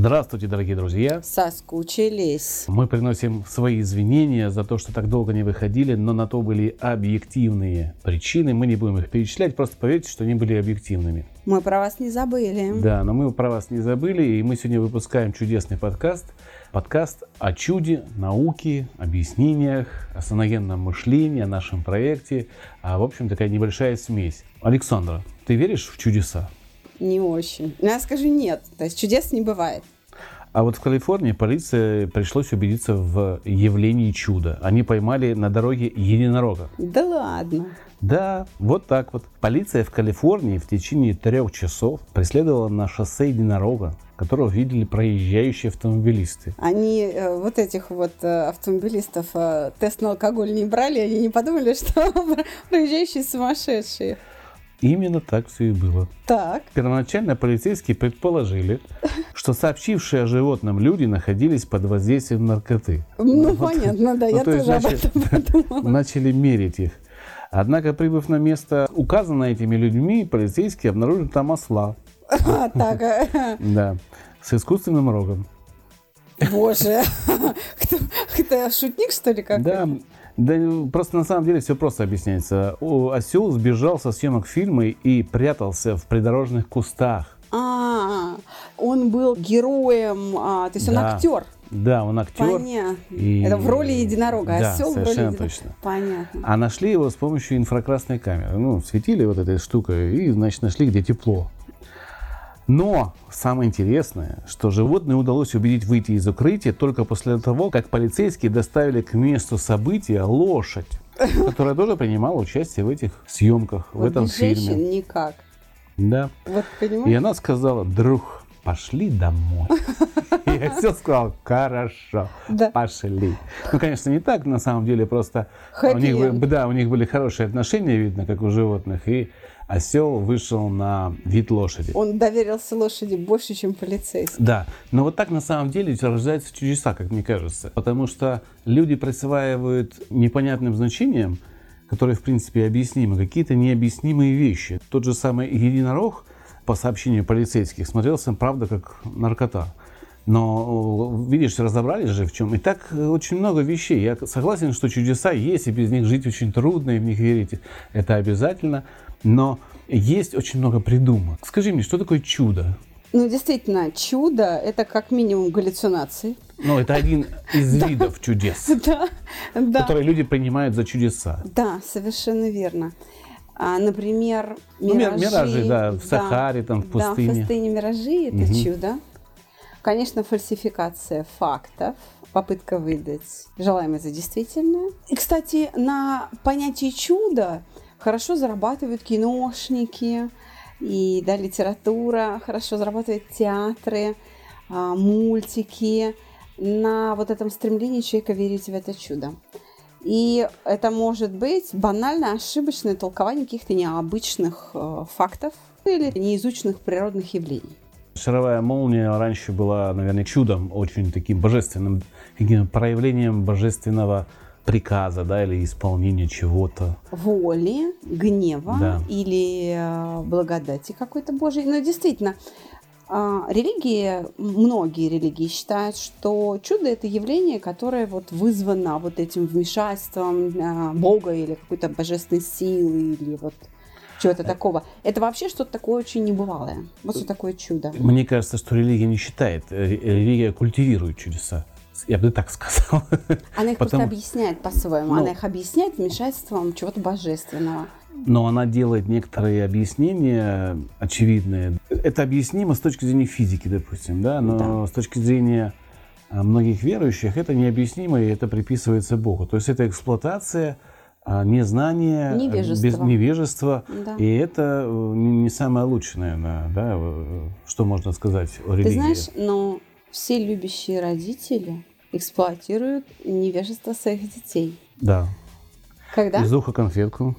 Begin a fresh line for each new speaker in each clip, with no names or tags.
Здравствуйте, дорогие друзья!
Соскучились.
Мы приносим свои извинения за то, что так долго не выходили, но на то были объективные причины. Мы не будем их перечислять, просто поверьте, что они были объективными.
Мы про вас не забыли.
Да, но мы про вас не забыли, и мы сегодня выпускаем чудесный подкаст. Подкаст о чуде, науке, объяснениях, о саногенном мышлении, о нашем проекте. А, в общем, такая небольшая смесь. Александра, ты веришь в чудеса?
Не очень. Ну, я скажу нет. То есть чудес не бывает.
А вот в Калифорнии полиции пришлось убедиться в явлении чуда. Они поймали на дороге единорога.
Да ладно.
Да, вот так вот. Полиция в Калифорнии в течение трех часов преследовала на шоссе единорога, которого видели проезжающие автомобилисты.
Они э, вот этих вот э, автомобилистов э, тест на алкоголь не брали, они не подумали, что проезжающие сумасшедшие.
Именно так все и было.
Так.
Первоначально полицейские предположили, что сообщившие о животном люди находились под воздействием наркоты.
Ну, вот. понятно, да, ну, я тоже
есть,
об этом подумала.
Начали мерить их. Однако, прибыв на место, указанное этими людьми, полицейские обнаружили там осла.
А, так. А.
Да, с искусственным рогом.
Боже, кто, кто шутник, что ли, как
Да, да, просто на самом деле все просто объясняется. Осел сбежал со съемок фильма и прятался в придорожных кустах.
А, он был героем, а, то есть он
Да.
актер.
Да, он актер.
Понятно.
И-
Это в роли единорога.
Да,
Осел в роли единорога.
точно.
Понятно.
А нашли его с помощью инфракрасной камеры. Ну, светили вот этой штукой и, значит, нашли, где тепло. Но самое интересное, что животное удалось убедить выйти из укрытия только после того, как полицейские доставили к месту события лошадь, которая тоже принимала участие в этих съемках, в
Вот
этом
без женщин
фильме.
никак.
Да.
Вот
И
понимаешь?
она сказала, друг, пошли домой. И я все сказал, хорошо,
Да.
пошли. Ну, конечно, не так, на самом деле, просто у них,
end.
да, у них были хорошие отношения, видно, как у животных, и осел вышел на вид лошади.
Он доверился лошади больше, чем полицейский.
Да, но вот так на самом деле рождаются чудеса, как мне кажется. Потому что люди присваивают непонятным значением, которые, в принципе, объяснимы, какие-то необъяснимые вещи. Тот же самый единорог, по сообщению полицейских, смотрелся, правда, как наркота. Но, видишь, разобрались же в чем. И так э, очень много вещей. Я согласен, что чудеса есть, и без них жить очень трудно, и в них верить это обязательно. Но есть очень много придумок. Скажи мне, что такое чудо?
Ну, действительно, чудо – это как минимум галлюцинации.
Ну, это один из видов чудес,
Да, да.
которые люди принимают за чудеса.
Да, совершенно верно. А, например,
Ну, ми-
миражи.
миражи, да, в Сахаре, там, в
Да,
пустыне.
в пустыне миражи – это чудо. Конечно, фальсификация фактов, попытка выдать желаемое за действительное. И, кстати, на понятие чуда хорошо зарабатывают киношники, и да, литература, хорошо зарабатывают театры, а, мультики на вот этом стремлении человека верить в это чудо. И это может быть банально ошибочное толкование каких-то необычных э, фактов или неизученных природных явлений.
Шаровая молния раньше была, наверное, чудом, очень таким божественным, каким проявлением божественного приказа, да, или исполнения чего-то.
Воли, гнева
Да.
или э, благодати какой-то Божьей. Но действительно, а, религии, многие религии считают, что чудо это явление, которое вот вызвано вот этим вмешательством а, Бога или какой-то божественной силы или вот чего-то такого. Это вообще что-то такое очень небывалое. Вот что такое чудо.
Мне кажется, что религия не считает, э, религия культивирует чудеса. Я бы так сказал.
Она их просто
Потому-
объясняет по-своему.
Ну.
Она их объясняет вмешательством чего-то божественного.
Но она делает некоторые объяснения очевидные. Это объяснимо с точки зрения физики, допустим, да, но с точки зрения а, многих верующих это необъяснимо, и это приписывается Богу. То есть это эксплуатация, незнание,
Невежество.
без невежества.
Да.
И это э, не самое лучшее, наверное, да, э, что можно сказать о религии.
Ты знаешь, но все любящие родители эксплуатируют невежество своих детей.
Да.
Когда?
Из уха конфетку.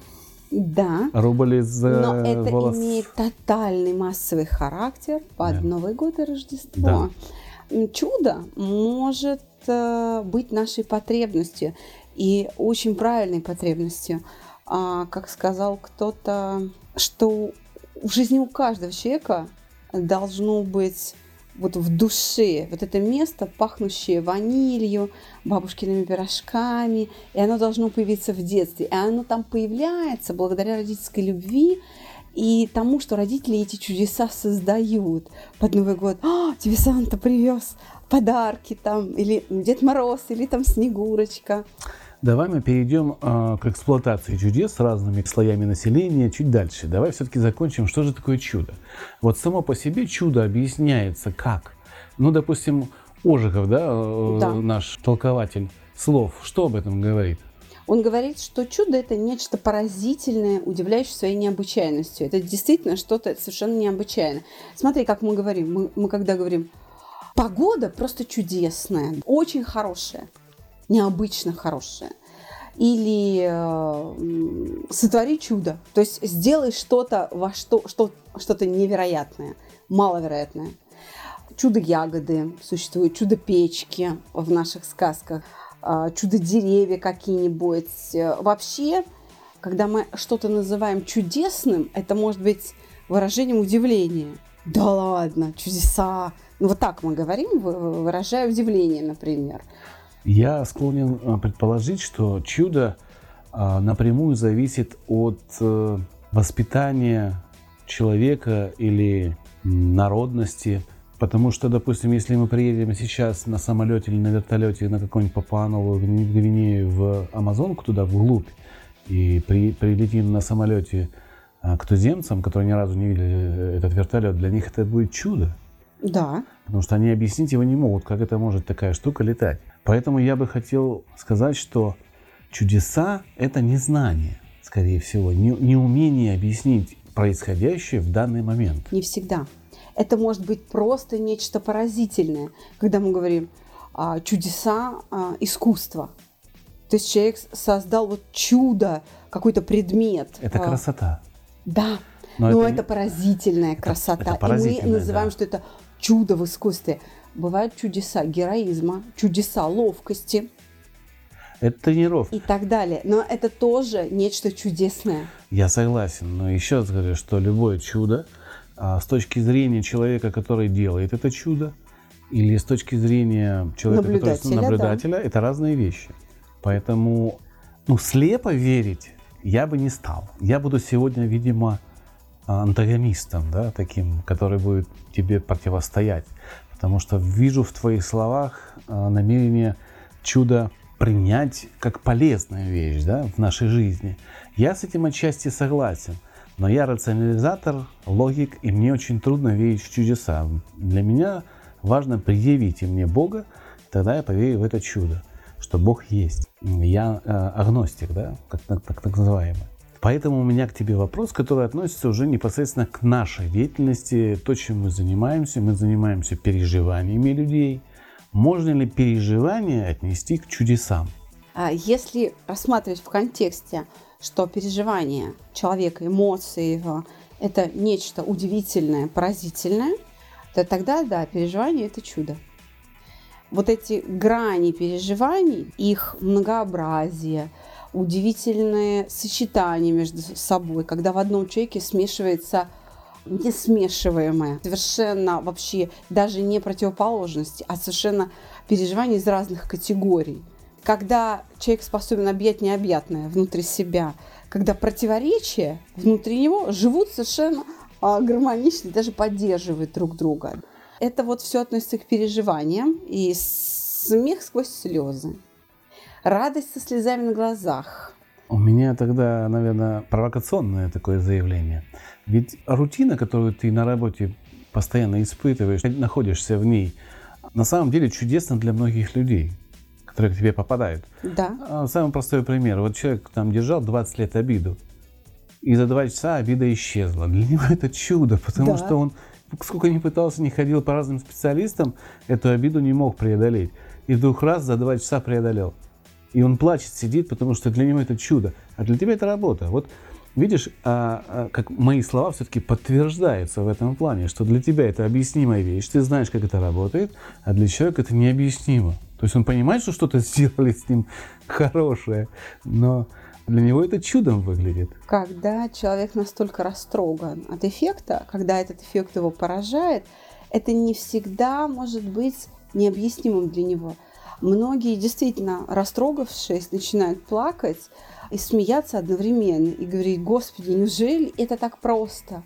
Да.
Рубль за
Но это
волос.
имеет тотальный массовый характер под
Да.
Новый год и Рождество. М, Чудо может э, быть нашей потребностью и очень правильной потребностью. А, как сказал кто-то, что в жизни у каждого человека должно быть вот в душе вот это место, пахнущее ванилью, бабушкиными пирожками, и оно должно появиться в детстве. И оно там появляется благодаря родительской любви и тому, что родители эти чудеса создают под Новый год. «А, тебе Санта привез подарки там, или Дед Мороз, или там Снегурочка.
Давай мы перейдем э, к эксплуатации чудес с разными слоями населения чуть дальше. Давай все-таки закончим, что же такое чудо. Вот само по себе чудо объясняется как? Ну, допустим, Ожегов, да, э,
Да.
наш толкователь слов, что об этом говорит?
Он говорит, что чудо это нечто поразительное, удивляющее своей необычайностью. Это действительно что-то совершенно необычайное. Смотри, как мы говорим. Мы, мы когда говорим, погода просто чудесная, очень хорошая, необычно хорошая. Или э, сотвори чудо. То есть сделай что-то во что, что, что-то невероятное, маловероятное. Чудо-ягоды существуют, чудо-печки в наших сказках, а, чудо-деревья какие-нибудь. Э, Вообще, когда мы что-то называем чудесным, это может быть выражением удивления. Да ладно, чудеса. Ну вот так мы говорим, вы- выражая удивление, например.
Я склонен э, предположить, что чудо э, напрямую зависит от э, воспитания человека или народности. Потому что, допустим, если мы приедем сейчас на самолете или на вертолете на какую-нибудь Папуановую Гвине- Гвинею в Амазонку, туда вглубь, и при- прилетим на самолете к туземцам, которые ни разу не видели этот вертолет, для них это будет чудо.
Да.
Потому что они объяснить его не могут, как это может такая штука летать. Поэтому я бы хотел сказать, что чудеса – это не знание, скорее всего, не, не умение объяснить происходящее в данный момент.
Не всегда. Это может быть просто нечто поразительное, когда мы говорим а, чудеса а, искусства. То есть человек создал вот чудо, какой-то предмет.
Это
А,
красота.
Да,
Но
но,
это
это, поразительная красота.
это поразительно,
И мы называем,
да.
что это чудо в искусстве. Бывают чудеса героизма, чудеса ловкости
Это тренировка.
и так далее. Но это тоже нечто чудесное.
Я согласен, но еще раз говорю, что любое чудо а, с точки зрения человека, который делает это чудо, или с точки зрения человека, который
Наблюдателя, да.
наблюдателя, это разные вещи. Поэтому ну, слепо верить я бы не стал. Я буду сегодня, видимо, антагонистом, да, таким, который будет тебе противостоять. Потому что вижу в твоих словах а, намерение чудо принять как полезную вещь да, в нашей жизни. Я с этим отчасти согласен. Но я рационализатор, логик, и мне очень трудно верить в чудеса. Для меня важно предъявите мне Бога, тогда я поверю в это чудо, что Бог есть. Я э, агностик, да, как, так называемый. Поэтому у меня к тебе вопрос, который относится уже непосредственно к нашей деятельности, то, чем мы занимаемся. Мы занимаемся переживаниями людей. Можно ли переживания отнести к чудесам?
А Если рассматривать в контексте, что переживания человека, эмоции его – это нечто удивительное, поразительное, то тогда, да, переживание – это чудо. Вот эти грани переживаний, их многообразие, удивительные сочетания между собой, когда в одном человеке смешивается несмешиваемое, совершенно вообще даже не противоположности, а совершенно переживания из разных категорий. Когда человек способен объять необъятное внутри себя, когда противоречия внутри него живут совершенно а, гармонично, даже поддерживают друг друга. Это вот все относится к переживаниям и смех сквозь слезы, радость со слезами на глазах,
У меня тогда, наверное, провокационное такое заявление. Ведь рутина, которую ты на работе постоянно испытываешь, находишься в ней, на самом деле чудесно для многих людей, которые к тебе попадают.
Да,
А, Самый простой пример. Вот человек там держал 20 лет обиду, и за два часа обида исчезла. Для него это чудо, потому
Да.
что он сколько ни пытался, не ходил по разным специалистам, эту обиду не мог преодолеть. И вдруг раз за два часа преодолел. И он плачет, сидит, потому что для него это чудо. А для тебя это работа. Вот видишь, а, а, как мои слова все-таки подтверждаются в этом плане, что для тебя это объяснимая вещь, ты знаешь, как это работает, а для человека это необъяснимо. То есть он понимает, что что-то сделали с ним хорошее, но для него это чудом выглядит.
Когда человек настолько растроган от эффекта, когда этот эффект его поражает, это не всегда может быть необъяснимым для него. Многие действительно, растрогавшись, начинают плакать и смеяться одновременно и говорить, Господи, неужели это так просто?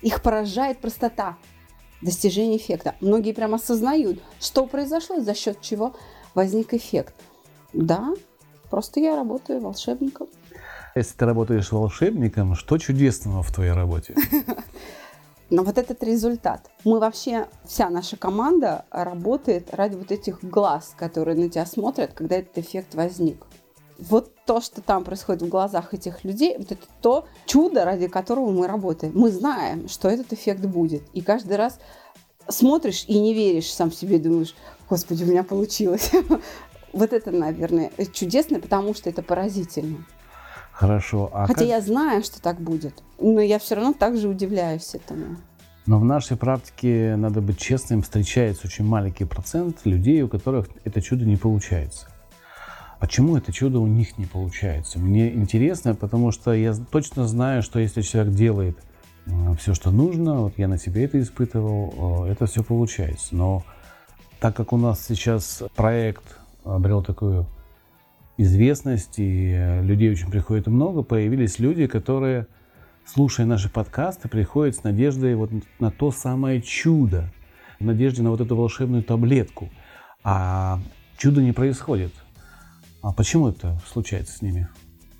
Их поражает простота достижения эффекта. Многие прямо осознают, что произошло, за счет чего возник эффект. Да, просто я работаю волшебником.
Если ты работаешь волшебником, что чудесного в твоей работе?
Но вот этот результат. Мы вообще, вся наша команда работает ради вот этих глаз, которые на тебя смотрят, когда этот эффект возник. Вот то, что там происходит в глазах этих людей, вот это то чудо, ради которого мы работаем. Мы знаем, что этот эффект будет. И каждый раз смотришь и не веришь сам себе, думаешь, господи, у меня получилось. Вот это, наверное, чудесно, потому что это поразительно.
Хорошо.
А Хотя как... я знаю, что так будет, но я все равно также удивляюсь этому.
Но в нашей практике, надо быть честным, встречается очень маленький процент людей, у которых это чудо не получается. Почему это чудо у них не получается? Мне интересно, потому что я точно знаю, что если человек делает все, что нужно, вот я на себе это испытывал, э, это все получается. Но так как у нас сейчас проект обрел такую известность, и э, людей очень приходит много, появились люди, которые, слушая наши подкасты, приходят с надеждой вот на то самое чудо, в надежде на вот эту волшебную таблетку. А чудо не происходит. А почему это случается с ними?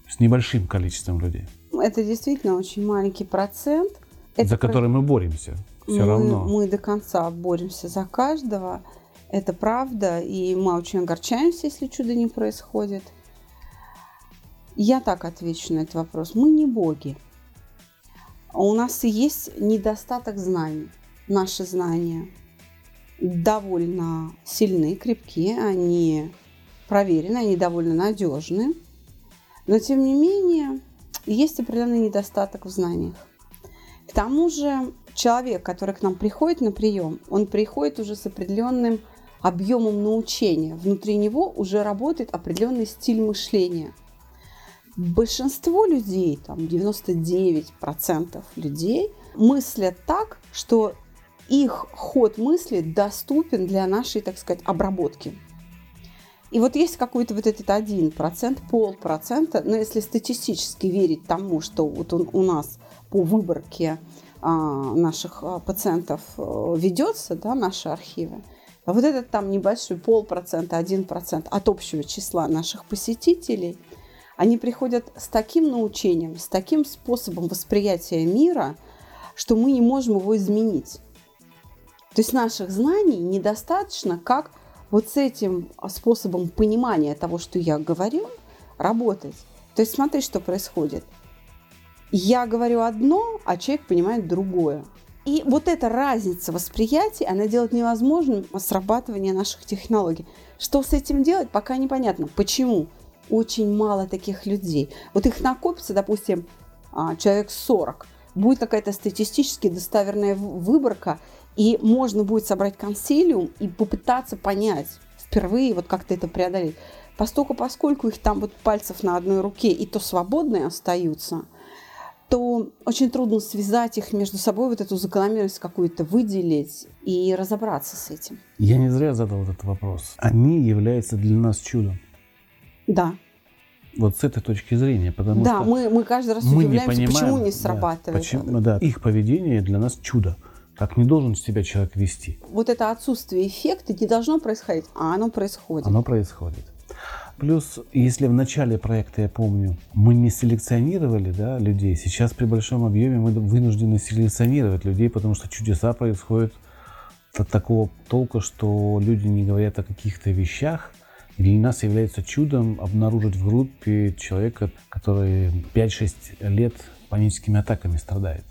С небольшим количеством людей?
Это действительно очень маленький процент.
Это за который про... мы боремся. Все
мы,
равно.
Мы до конца боремся за каждого. Это правда, и мы очень огорчаемся, если чудо не происходит. Я так отвечу на этот вопрос. Мы не боги. У нас есть недостаток знаний. Наши знания довольно сильны, крепкие, они проверены, они довольно надежны. Но, тем не менее, есть определенный недостаток в знаниях. К тому же, человек, который к нам приходит на прием, он приходит уже с определенным объемом научения. Внутри него уже работает определенный стиль мышления. Большинство людей, там 99% людей, мыслят так, что их ход мысли доступен для нашей, так сказать, обработки. И вот есть какой-то вот этот один процент, полпроцента, но если статистически верить тому, что вот он у нас по выборке а, наших а, пациентов а, ведется, да, наши архивы, а вот этот там небольшой полпроцента, один процент от общего числа наших посетителей, они приходят с таким научением, с таким способом восприятия мира, что мы не можем его изменить. То есть наших знаний недостаточно, как вот с этим способом понимания того, что я говорю, работать. То есть смотри, что происходит. Я говорю одно, а человек понимает другое. И вот эта разница восприятия, она делает невозможным срабатывание наших технологий. Что с этим делать, пока непонятно. Почему? Очень мало таких людей. Вот их накопится, допустим, а, человек 40. Будет какая-то статистически достоверная выборка, и можно будет собрать консилиум и попытаться понять впервые, вот как-то это преодолеть. Поскольку, поскольку их там вот пальцев на одной руке и то свободные остаются – то очень трудно связать их между собой, вот эту закономерность какую-то выделить и разобраться с этим.
Я не зря задал этот вопрос. Они являются для нас чудом.
Да.
Вот с этой точки зрения, потому
да,
что
мы, мы каждый раз мы удивляемся, не понимаем, почему не срабатывает. Да, почему,
да, их поведение для нас чудо. Так не должен себя человек вести.
Вот это отсутствие эффекта не должно происходить, а оно происходит.
Оно происходит. Плюс, если в начале проекта, я помню, мы не селекционировали да, людей, сейчас при большом объеме мы вынуждены селекционировать людей, потому что чудеса происходят от такого толка, что люди не говорят о каких-то вещах. И для нас является чудом обнаружить в группе человека, который 5-6 лет паническими атаками страдает.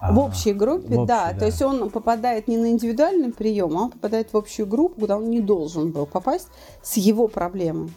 В общей группе, в общей, да. да. То есть он попадает не на индивидуальный прием, а он попадает в общую группу, куда он не должен был попасть с его проблемой.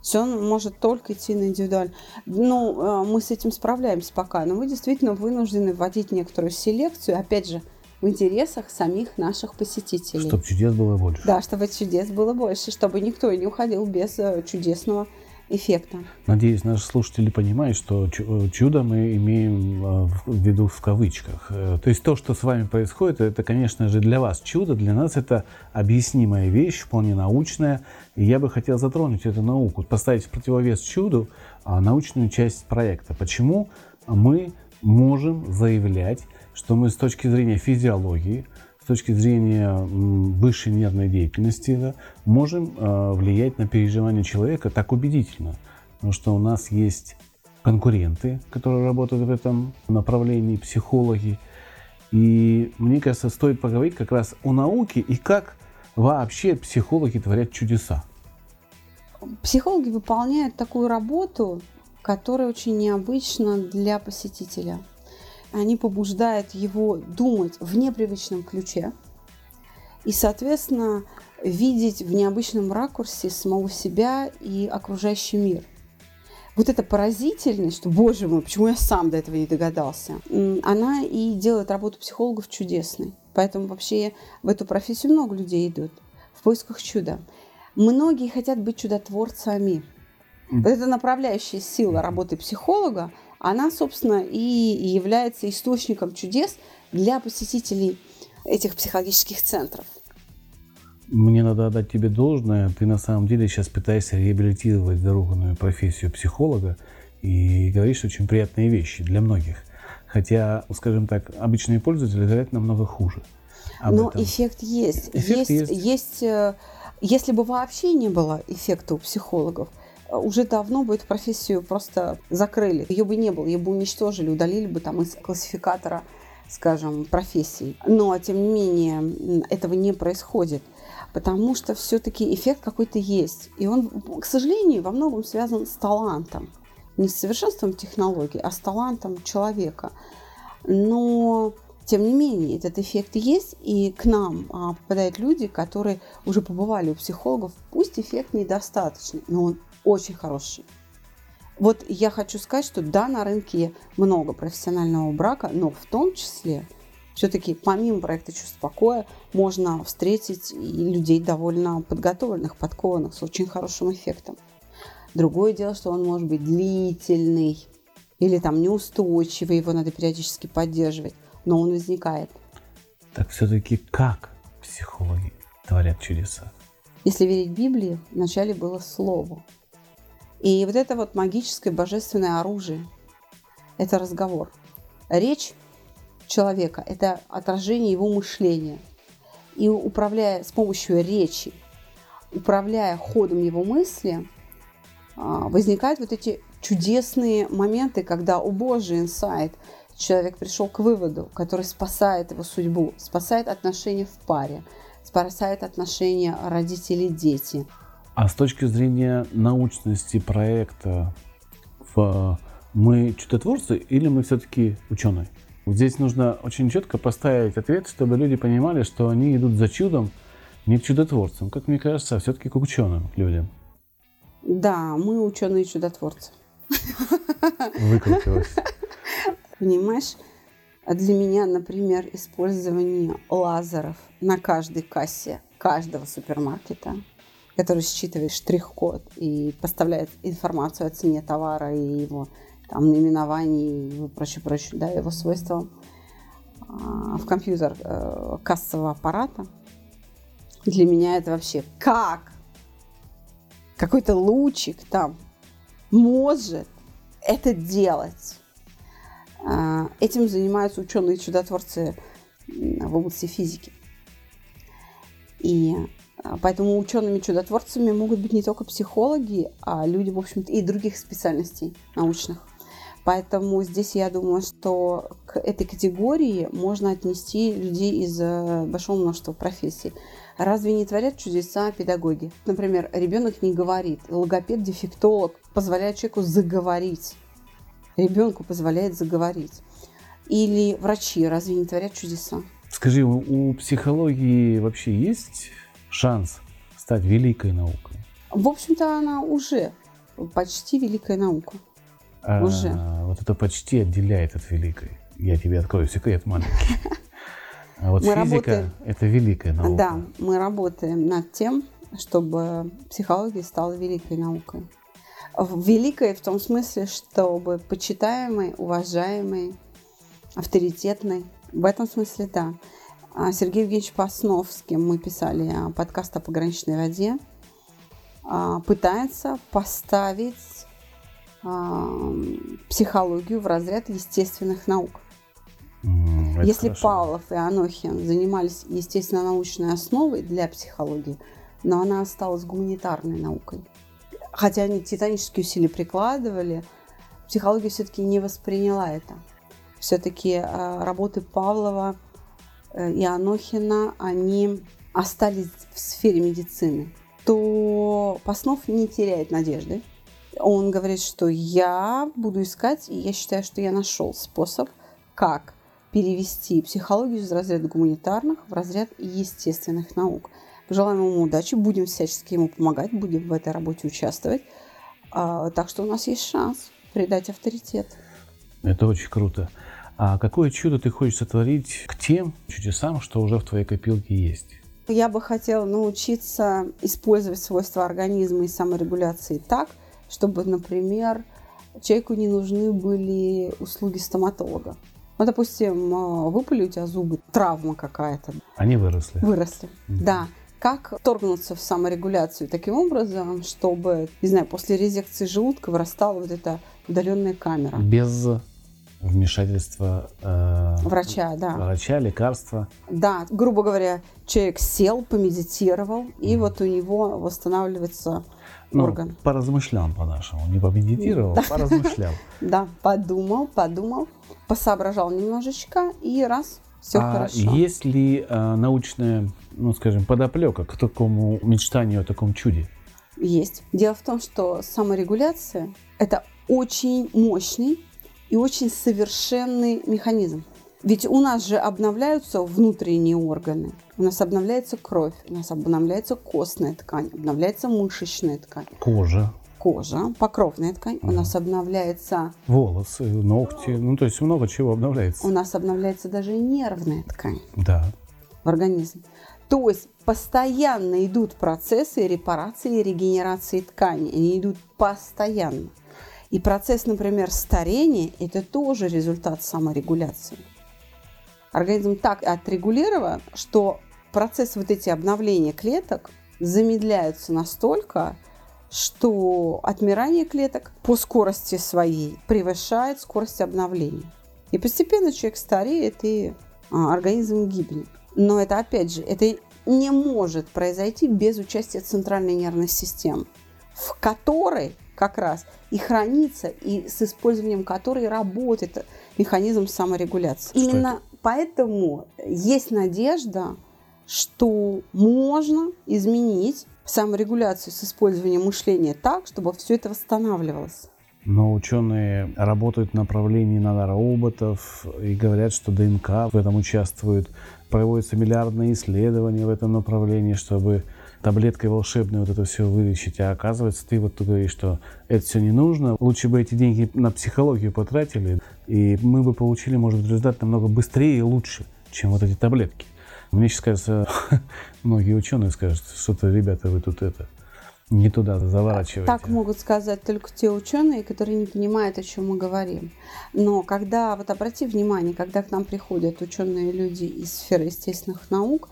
есть он может только идти на индивидуально. Ну, э, мы с этим справляемся пока, но мы действительно вынуждены вводить некоторую селекцию, опять же, в интересах самих наших посетителей.
Чтобы чудес было больше.
Да, чтобы чудес было больше, чтобы никто не уходил без э, чудесного эффекта.
Надеюсь, наши слушатели понимают, что э, чудо мы имеем э, в виду в кавычках. Э, то есть то, что с вами происходит, это, конечно же, для вас чудо, для нас это объяснимая вещь, вполне научная. И я бы хотел затронуть эту науку, поставить в противовес чуду а, научную часть проекта. Почему мы можем заявлять, что мы с точки зрения физиологии, с точки зрения высшей нервной деятельности да, можем э, влиять на переживания человека так убедительно. Потому что у нас есть конкуренты, которые работают в этом направлении, психологи. И мне кажется, стоит поговорить как раз о науке и как вообще психологи творят чудеса.
Психологи выполняют такую работу, которая очень необычна для посетителя – они побуждают его думать в непривычном ключе и, соответственно, видеть в необычном ракурсе самого себя и окружающий мир. Вот эта поразительность, что, боже мой, почему я сам до этого не догадался, она и делает работу психологов чудесной. Поэтому вообще в эту профессию много людей идут в поисках чуда. Многие хотят быть чудотворцами. Вот эта направляющая сила работы психолога, она, собственно, и является источником чудес для посетителей этих психологических центров.
Мне надо отдать тебе должное. Ты на самом деле сейчас пытаешься реабилитировать заруганную профессию психолога и говоришь очень приятные вещи для многих. Хотя, скажем так, обычные пользователи говорят намного хуже.
Но этом. эффект есть. Эффект есть, есть. есть. Э, если бы вообще не было эффекта у психологов, уже давно бы эту профессию просто закрыли. Ее бы не было, ее бы уничтожили, удалили бы там из классификатора, скажем, профессий. Но, тем не менее, этого не происходит потому что все-таки эффект какой-то есть. И он, к сожалению, во многом связан с талантом. Не с совершенством технологий, а с талантом человека. Но, тем не менее, этот эффект есть, и к нам а, попадают люди, которые уже побывали у психологов. Пусть эффект недостаточный, но он очень хороший. Вот я хочу сказать, что да, на рынке много профессионального брака, но в том числе все-таки помимо проекта «Чувство покоя» можно встретить и людей довольно подготовленных, подкованных, с очень хорошим эффектом. Другое дело, что он может быть длительный или там неустойчивый, его надо периодически поддерживать, но он возникает.
Так все-таки как психологи творят чудеса?
Если верить Библии, вначале было Слово – и вот это вот магическое божественное оружие – это разговор. Речь человека – это отражение его мышления. И управляя с помощью речи, управляя ходом его мысли, а, возникают вот эти чудесные моменты, когда, о боже, инсайт, человек пришел к выводу, который спасает его судьбу, спасает отношения в паре, спасает отношения родителей-дети –
а с точки зрения научности проекта, в, мы чудотворцы или мы все-таки ученые? Здесь нужно очень четко поставить ответ, чтобы люди понимали, что они идут за чудом, не к чудотворцам, как мне кажется, а все-таки к ученым людям.
Да, мы ученые чудотворцы.
Выкрутилась.
Понимаешь, для меня, например, использование лазеров на каждой кассе каждого супермаркета – который считывает штрих-код и поставляет информацию о цене товара и его там, наименовании и прочее, прочее, да, его свойствам а, в компьютер э, кассового аппарата. Для меня это вообще как какой-то лучик там может это делать. А, этим занимаются ученые-чудотворцы в области физики. И поэтому учеными-чудотворцами могут быть не только психологи, а люди, в общем-то, и других специальностей научных. Поэтому здесь я думаю, что к этой категории можно отнести людей из э, большого множества профессий. Разве не творят чудеса педагоги? Например, ребенок не говорит, логопед-дефектолог позволяет человеку заговорить. Ребенку позволяет заговорить. Или врачи разве не творят чудеса?
Скажи, у психологии вообще есть шанс стать великой наукой?
В общем-то, она уже почти великая наука.
А,
Уже.
Вот это почти отделяет от великой. Я тебе открою секрет маленький. А вот
Мы
физика
работаем- –
это великая наука.
Да, мы работаем над тем, чтобы психология стала великой наукой. Великой в том смысле, чтобы почитаемой, уважаемой, авторитетной. В этом смысле, да. А Сергей Евгеньевич Паснов, с кем мы писали а, подкаст о пограничной воде, а, пытается поставить психологию в разряд естественных наук.
Это
Если
хорошо.
Павлов и Анохин занимались естественно-научной основой для психологии, но она осталась гуманитарной наукой. Хотя они титанические усилия прикладывали, психология все-таки не восприняла это. Все-таки работы Павлова и Анохина, они остались в сфере медицины. То Паснов не теряет надежды. Он говорит, что я буду искать, и я считаю, что я нашел способ, как перевести психологию из разряда гуманитарных в разряд естественных наук. Желаем ему удачи, будем всячески ему помогать, будем в этой работе участвовать. А, так что у нас есть шанс придать авторитет.
Это очень круто. А какое чудо ты хочешь сотворить к тем чудесам, что уже в твоей копилке есть?
Я бы хотела научиться использовать свойства организма и саморегуляции так, чтобы, например, человеку не нужны были услуги стоматолога. Ну, допустим, э, выпали у тебя зубы, травма какая-то,
Они выросли.
выросли. Да. Как торгнуться в саморегуляцию таким образом, чтобы, не знаю, после резекции желудка вырастала вот эта удаленная камера
Без вмешательства э,
врача, да.
врача, лекарства.
Да, грубо говоря, человек сел, помедитировал, и вот у него восстанавливается
Ну,
орган.
поразмышлял по-нашему. Не помедитировал, поразмышлял.
Да, подумал, подумал, посоображал немножечко, и раз, все
а
хорошо.
есть ли э, научная, ну, скажем, подоплека к такому мечтанию о таком чуде?
Есть. Дело в том, что саморегуляция – это очень мощный и очень совершенный механизм. Ведь у нас же обновляются внутренние органы. У нас обновляется кровь, у нас обновляется костная ткань, обновляется мышечная ткань,
Кожа,
кожа, покровная ткань. У нас обновляется,
волосы, ногти. Ну, то есть много чего обновляется.
у нас обновляется даже нервная ткань
Да.
в организме. То есть постоянно идут процессы репарации и регенерации ткани. Они идут постоянно. И процесс, например, старения – это тоже результат саморегуляции. Организм так отрегулирован, что процесс вот эти обновления клеток замедляются настолько, что отмирание клеток по скорости своей превышает скорость обновления. И постепенно человек стареет, и а, организм гибнет. Но это, опять же, это не может произойти без участия центральной нервной системы, в которой как раз и хранится, и с использованием которой работает механизм саморегуляции.
Что
Именно поэтому есть надежда, что можно изменить саморегуляцию с использованием мышления так, чтобы все это восстанавливалось.
Но ученые работают в направлении нанороботов и говорят, что ДНК в этом участвует. Проводятся миллиардные исследования в этом направлении, чтобы таблеткой волшебной вот это все вылечить. А оказывается, ты вот говоришь, что это все не нужно. Лучше бы эти деньги на психологию потратили, и мы бы получили, может быть, результат намного быстрее и лучше, чем вот эти таблетки. Мне сейчас кажется, многие ученые скажут, что-то, ребята, вы тут это не туда заворачиваете.
Так могут сказать только те ученые, которые не понимают, о чем мы говорим. Но когда, вот обрати внимание, когда к нам приходят ученые люди из сферы естественных наук,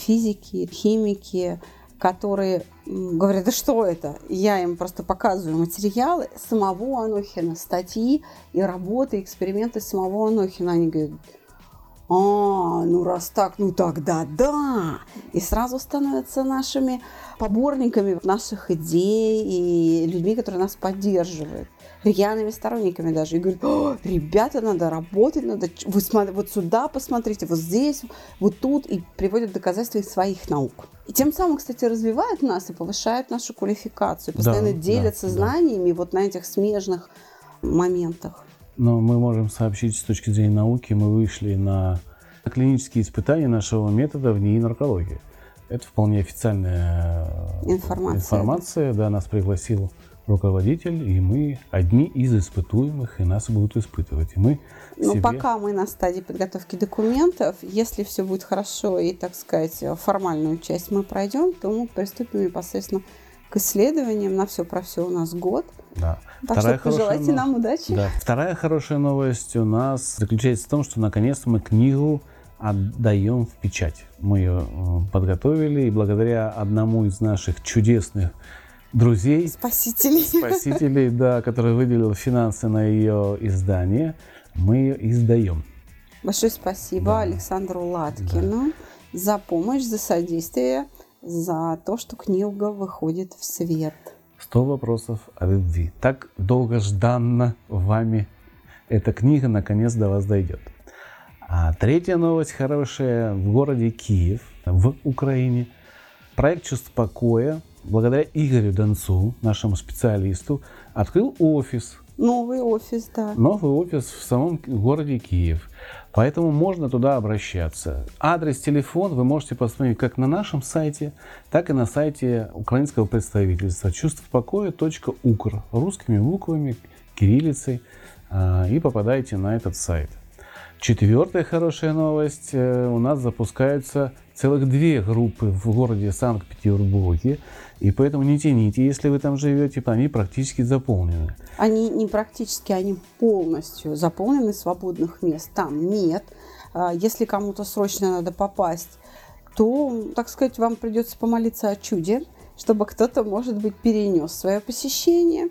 физики, химики, которые говорят, да что это? Я им просто показываю материалы самого Анохина, статьи и работы, эксперименты самого Анохина. Они говорят, а, ну раз так, ну тогда да. И сразу становятся нашими поборниками наших идей и людьми, которые нас поддерживают. Рьяными сторонниками даже. И говорят, «О, ребята, надо работать, надо... Вы смотри, вот сюда посмотрите, вот здесь, вот тут. И приводят доказательства из своих наук. И тем самым, кстати, развивают нас и повышают нашу квалификацию. Постоянно
Да,
делятся
да, да.
знаниями вот на этих смежных моментах.
Но мы можем сообщить с точки зрения науки, мы вышли на клинические испытания нашего метода в НИИ наркологии. Это вполне официальная э,
Информация.
информация. Да, нас пригласил руководитель, и мы одни из испытуемых, и нас будут испытывать. И мы
Ну,
себе-
пока мы на стадии подготовки документов, если все будет хорошо и, так сказать, формальную часть мы пройдем, то мы приступим непосредственно к исследованиям. На все про все у нас год.
Да.
Так что
хорошая
пожелайте нам удачи.
Да. Вторая хорошая новость у нас заключается в том, что наконец-то мы книгу отдаем в печать. Мы ее э, подготовили, и благодаря одному из наших чудесных друзей,
Спасителей.
спасителей, да, который выделил финансы на ее издание, мы ее издаем.
Большое спасибо
Да.
Александру Латкину за помощь, за содействие, за то, что книга выходит в свет.
100 вопросов о любви. Так долгожданно вами эта книга наконец до вас дойдет. А третья новость хорошая. В городе Киев, в Украине, проект «Чувство покоя» благодаря Игорю Донцу, нашему специалисту, открыл офис
Новый офис, да.
новый офис в самом городе Киев. Поэтому можно туда обращаться. Адрес, телефон вы можете посмотреть как на нашем сайте, так и на сайте украинского представительства чувствопокоя.укр русскими буквами, кириллицей а, и попадаете на этот сайт. Четвертая хорошая новость. э, У нас запускаются целых две группы в городе Санкт-Петербурге. И поэтому не тяните, если вы там живете, они практически заполнены.
Они не практически, они полностью заполнены, свободных мест там нет. А, Если кому-то срочно надо попасть, то, так сказать, вам придется помолиться о чуде, чтобы кто-то, может быть, перенес свое посещение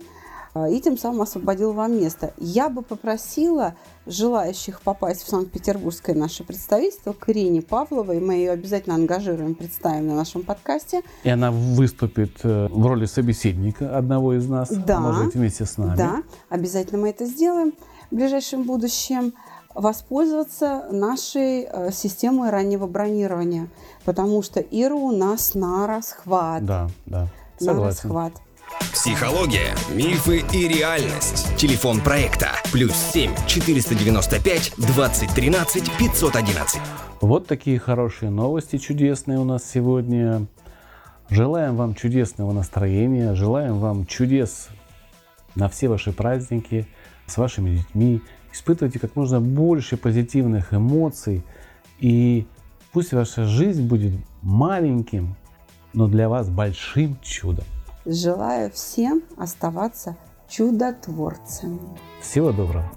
и тем самым освободил вам место. Я бы попросила желающих попасть в Санкт-Петербургское наше представительство к Ирине Павловой, мы ее обязательно ангажируем, представим на нашем подкасте,
И она выступит э, в роли собеседника одного из нас,
Да.
может быть, вместе с нами.
Да, обязательно мы это сделаем в ближайшем будущем. Воспользоваться нашей э, системой раннего бронирования, потому что Ира у нас на расхват.
Да, да.
на
Согласен.
расхват.
Психология, мифы и реальность. Телефон проекта плюс 7 495 2013 511.
Вот такие хорошие новости чудесные у нас сегодня. Желаем вам чудесного настроения, желаем вам чудес на все ваши праздники с вашими детьми. Испытывайте как можно больше позитивных эмоций. И пусть ваша жизнь будет маленьким, но для вас большим чудом.
Желаю всем оставаться чудотворцами.
Всего доброго.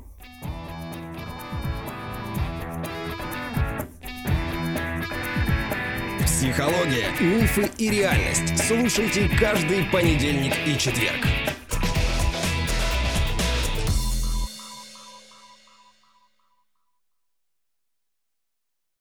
Психология, мифы и реальность. Слушайте каждый понедельник и четверг.